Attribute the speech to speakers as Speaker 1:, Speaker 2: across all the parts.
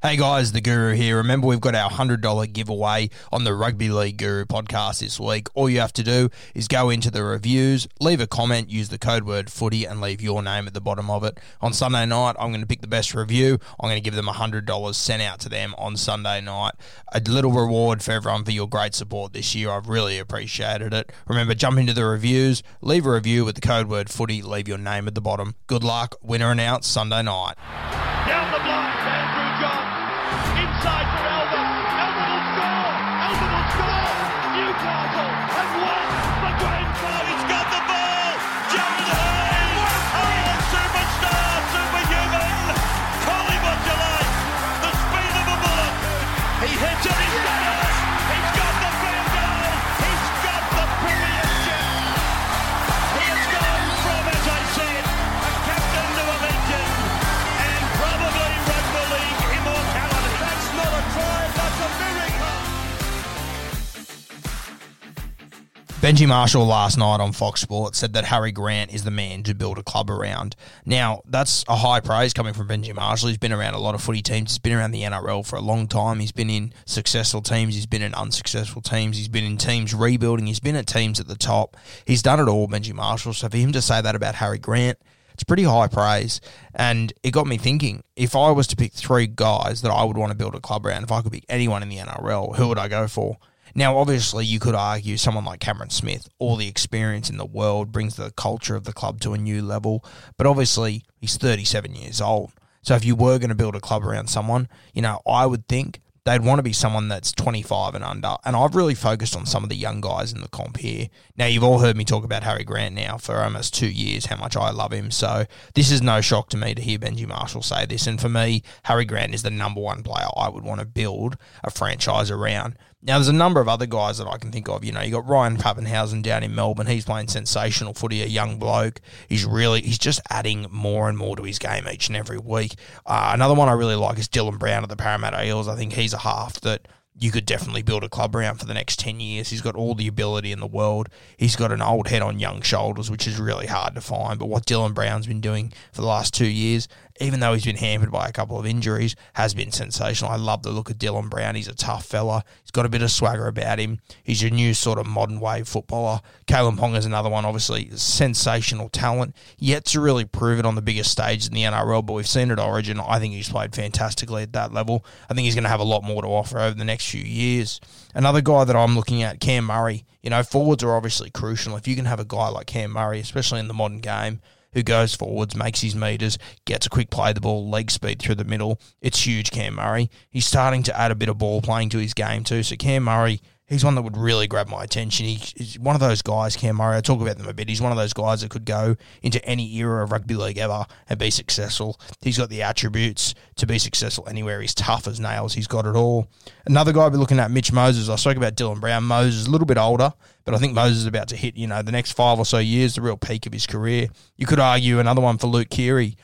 Speaker 1: Hey guys, the Guru here. Remember, we've got our $100 giveaway on the Rugby League Guru podcast this week. All you have to do is go into the reviews, leave a comment, use the code word footy, and leave your name at the bottom of it. On Sunday night, I'm going to pick the best review. I'm going to give them $100 sent out to them on Sunday night. A little reward for everyone for your great support this year. I've really appreciated it. Remember, jump into the reviews, leave a review with the code word footy, leave your name at the bottom. Good luck. Winner announced Sunday night.
Speaker 2: Down the block. Inside for Elba.
Speaker 1: Benji Marshall last night on Fox Sports said that Harry Grant is the man to build a club around. Now, that's a high praise coming from Benji Marshall. He's been around a lot of footy teams. He's been around the NRL for a long time. He's been in successful teams. He's been in unsuccessful teams. He's been in teams rebuilding. He's been at teams at the top. He's done it all, Benji Marshall. So for him to say that about Harry Grant, it's pretty high praise. And it got me thinking if I was to pick three guys that I would want to build a club around, if I could pick anyone in the NRL, who would I go for? Now, obviously, you could argue someone like Cameron Smith, all the experience in the world, brings the culture of the club to a new level. But obviously, he's 37 years old. So if you were going to build a club around someone, you know, I would think they'd want to be someone that's 25 and under. And I've really focused on some of the young guys in the comp here. Now, you've all heard me talk about Harry Grant now for almost two years, how much I love him. So this is no shock to me to hear Benji Marshall say this. And for me, Harry Grant is the number one player I would want to build a franchise around. Now, there's a number of other guys that I can think of. You know, you got Ryan Papenhuyzen down in Melbourne. He's playing sensational footy, a young bloke. He's really, he's just adding more and more to his game each and every week. Uh, another one I really like is Dylan Brown of the Parramatta Eels. I think he's a half that you could definitely build a club around for the next 10 years. He's got all the ability in the world. He's got an old head on young shoulders, which is really hard to find. But what Dylan Brown's been doing for the last two years, even though he's been hampered by a couple of injuries, has been sensational. I love the look of Dylan Brown. He's a tough fella. He's got a bit of swagger about him. He's your new sort of modern wave footballer. Kalyn Ponga is another one, obviously, sensational talent. Yet to really prove it on the biggest stage in the NRL, but we've seen it at Origin. I think he's played fantastically at that level. I think he's going to have a lot more to offer over the next few years. Another guy that I'm looking at, Cam Murray. You know, forwards are obviously crucial. If you can have a guy like Cam Murray, especially in the modern game, who goes forwards, makes his meters, gets a quick play the ball, leg speed through the middle. It's huge, Cam Murray. He's starting to add a bit of ball playing to his game too. So Cam Murray, he's one that would really grab my attention. He, he's one of those guys, Cam Murray. I talk about them a bit. He's one of those guys that could go into any era of rugby league ever and be successful. He's got the attributes to be successful anywhere. He's tough as nails. He's got it all. Another guy I'll be looking at, Mitch Moses. I spoke about Dylan Brown. Moses a little bit older, but I think Moses is about to hit, you know, the next five or so years, the real peak of his career. You could argue another one for Luke Keary.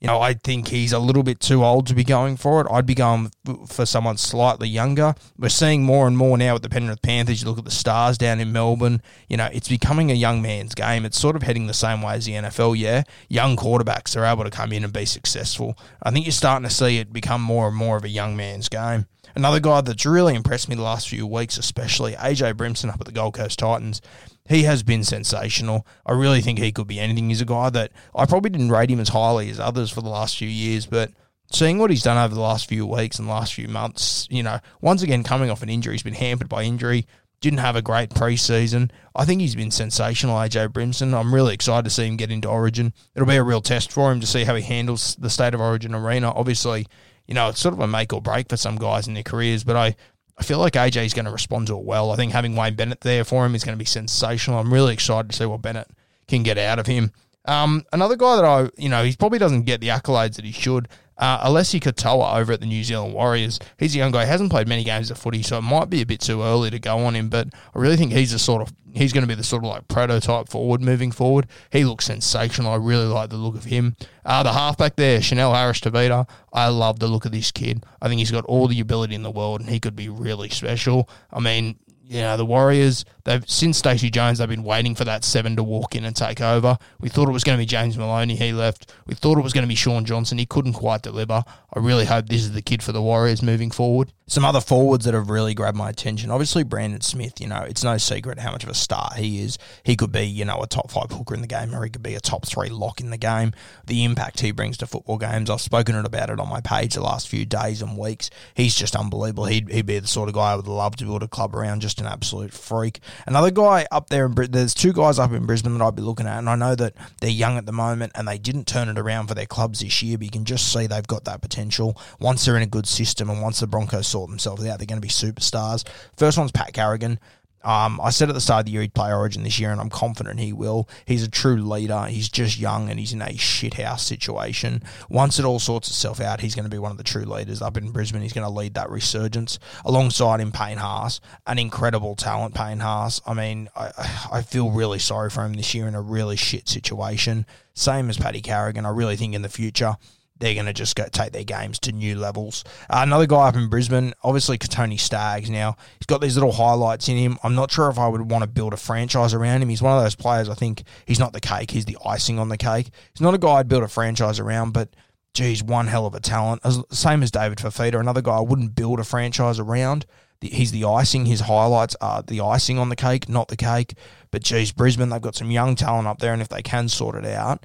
Speaker 1: You know, I think he's a little bit too old to be going for it. I'd be going for someone slightly younger. We're seeing more and more now with the Penrith Panthers. You look at the Stars down in Melbourne. You know, it's becoming a young man's game. It's sort of heading the same way as the NFL. Yeah, young quarterbacks are able to come in and be successful. I think you're starting to see it become more and more of a young man's game. Another guy that's really impressed me the last few weeks, especially AJ Brimson up at the Gold Coast Titans. He has been sensational. I really think he could be anything. He's a guy that I probably didn't rate him as highly as others for the last few years, but seeing what he's done over the last few weeks and last few months, you know, once again coming off an injury, he's been hampered by injury. Didn't have a great preseason. I think he's been sensational, AJ Brimson. I'm really excited to see him get into Origin. It'll be a real test for him to see how he handles the state of Origin arena. Obviously, you know, it's sort of a make or break for some guys in their careers, but I, I feel like AJ is going to respond to it well. I think having Wayne Bennett there for him is going to be sensational. I'm really excited to see what Bennett can get out of him. Um, another guy that I, you know, he probably doesn't get the accolades that he should. Uh, Eliesa Katoa over at the New Zealand Warriors. He's a young guy. Hasn't played many games of footy, so it might be a bit too early to go on him. But I really think he's a sort of he's going to be the sort of like prototype forward moving forward. He looks sensational. I really like the look of him. Uh, the halfback there, Chanel Harris Tavita. I love the look of this kid. I think he's got all the ability in the world, and he could be really special. I mean, you know, the Warriors, they've since Stacey Jones, they've been waiting for that seven to walk in and take over. We thought it was going to be James Maloney, he left. We thought it was going to be Shaun Johnson, he couldn't quite deliver. I really hope this is the kid for the Warriors moving forward. Some other forwards that have really grabbed my attention. Obviously, Brandon Smith, you know, it's no secret how much of a star he is. He could be, you know, a top five hooker in the game, or he could be a top three lock in the game. The impact he brings to football games, I've spoken about it on my page the last few days and weeks. He's just unbelievable. He'd, he'd be the sort of guy I would love to build a club around, just an absolute freak. Another guy up there, in there's two guys up in Brisbane that I'd be looking at, and I know that they're young at the moment and they didn't turn it around for their clubs this year, but you can just see they've got that potential. Once they're in a good system and once the Broncos sort themselves out, they're going to be superstars. First one's Pat Carrigan. Um, I said at the start of the year he'd play Origin this year, and I'm confident he will. He's a true leader. He's just young, and he's in a shithouse situation. Once it all sorts itself out, he's going to be one of the true leaders up in Brisbane. He's going to lead that resurgence alongside him, Payne Haas, an incredible talent. Payne Haas. I mean, I, I feel really sorry for him this year in a really shit situation. Same as Paddy Carrigan. I really think in the future they're going to just go take their games to new levels. Uh, another guy up in Brisbane, obviously Kotoni Staggs. Now he's got these little highlights in him. I'm not sure if I would want to build a franchise around him. He's one of those players. I think he's not the cake. He's the icing on the cake. He's not a guy I'd build a franchise around, but. Geez, one hell of a talent. As, same as David Fifita, another guy I wouldn't build a franchise around. He's the icing. His highlights are the icing on the cake, not the cake. But geez, Brisbane, they've got some young talent up there, and if they can sort it out,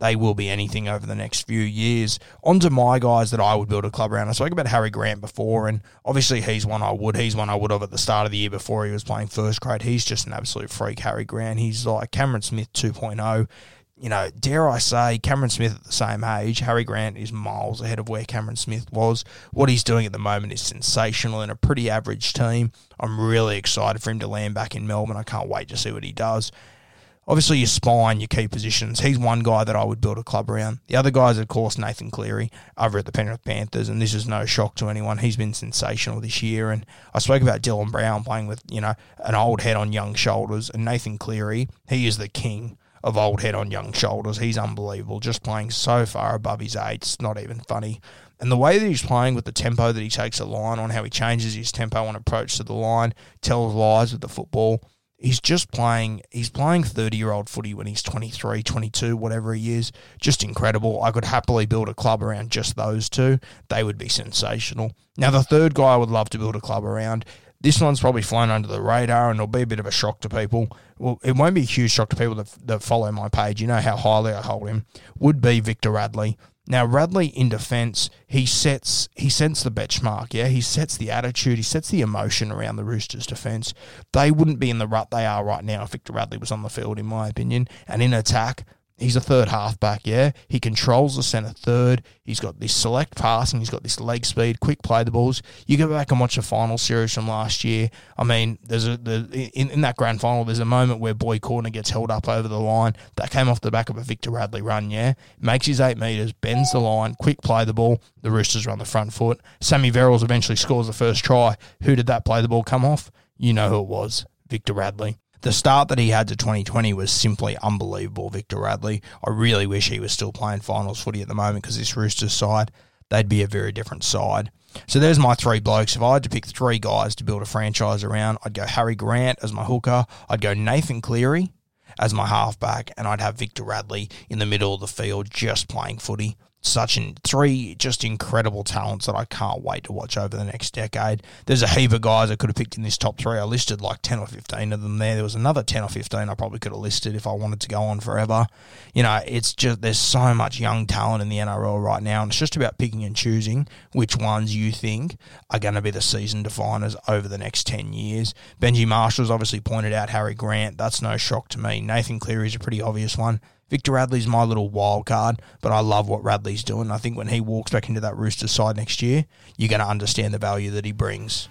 Speaker 1: they will be anything over the next few years. On to my guys that I would build a club around. I spoke about Harry Grant before, and obviously he's one I would. He's one I would have at the start of the year before he was playing first grade. He's just an absolute freak, Harry Grant. He's like Cameron Smith 2.0. You know, dare I say, Cameron Smith at the same age, Harry Grant is miles ahead of where Cameron Smith was. What he's doing at the moment is sensational in a pretty average team. I'm really excited for him to land back in Melbourne. I can't wait to see what he does. Obviously, your spine, your key positions. He's one guy that I would build a club around. The other guy is, of course, Nathan Cleary over at the Penrith Panthers, and this is no shock to anyone. He's been sensational this year, and I spoke about Dylan Brown playing with you know an old head on young shoulders, and Nathan Cleary, he is the king of old head on young shoulders. He's unbelievable, just playing so far above his age. It's not even funny. And the way that he's playing with the tempo that he takes a line on, how he changes his tempo and approach to the line, tells lies with the football he's just playing he's playing 30 year old footy when he's 23 22 whatever he is. Just incredible. I could happily build a club around just those two. They would be sensational. Now the third guy i would love to build a club around this one's probably flown under the radar and it'll be a bit of a shock to people. Well it won't be a huge shock to people that, that follow my page. You know how highly i hold him. Would be victor radley now Radley in defence, he sets he sets the benchmark. Yeah, he sets the attitude, he sets the emotion around the Roosters' defence. They wouldn't be in the rut they are right now if Victor Radley was on the field, in my opinion. And in attack, He's a third halfback, yeah. He controls the centre third. He's got this select passing. He's got this leg speed, quick play the balls. You go back and watch the final series from last year. I mean, there's a the in, in that grand final. There's a moment where Boyd Cordner gets held up over the line. That came off the back of a Victor Radley run. Yeah, makes his eight meters, bends the line, quick play the ball. The Roosters run the front foot. Sammy Verrills eventually scores the first try. Who did that play the ball come off? You know who it was, Victor Radley. The start that he had to 2020 was simply unbelievable, Victor Radley. I really wish he was still playing finals footy at the moment because this Roosters side, they'd be a very different side. So there's my three blokes. If I had to pick three guys to build a franchise around, I'd go Harry Grant as my hooker. I'd go Nathan Cleary as my halfback, and I'd have Victor Radley in the middle of the field just playing footy such in three just incredible talents that I can't wait to watch over the next decade. There's a heap of guys I could have picked in this top three. I listed like 10 or 15 of them there. There was another 10 or 15 I probably could have listed if I wanted to go on forever. You know, it's just, there's so much young talent in the NRL right now, and it's just about picking and choosing which ones you think are going to be the season definers over the next 10 years. Benji Marshall's obviously pointed out Harry Grant. That's no shock to me. Nathan Cleary is a pretty obvious one. Victor Radley's my little wild card, but I love what Radley's doing. I think when he walks back into that Roosters side next year, you're going to understand the value that he brings.